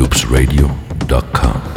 loopsradio.com.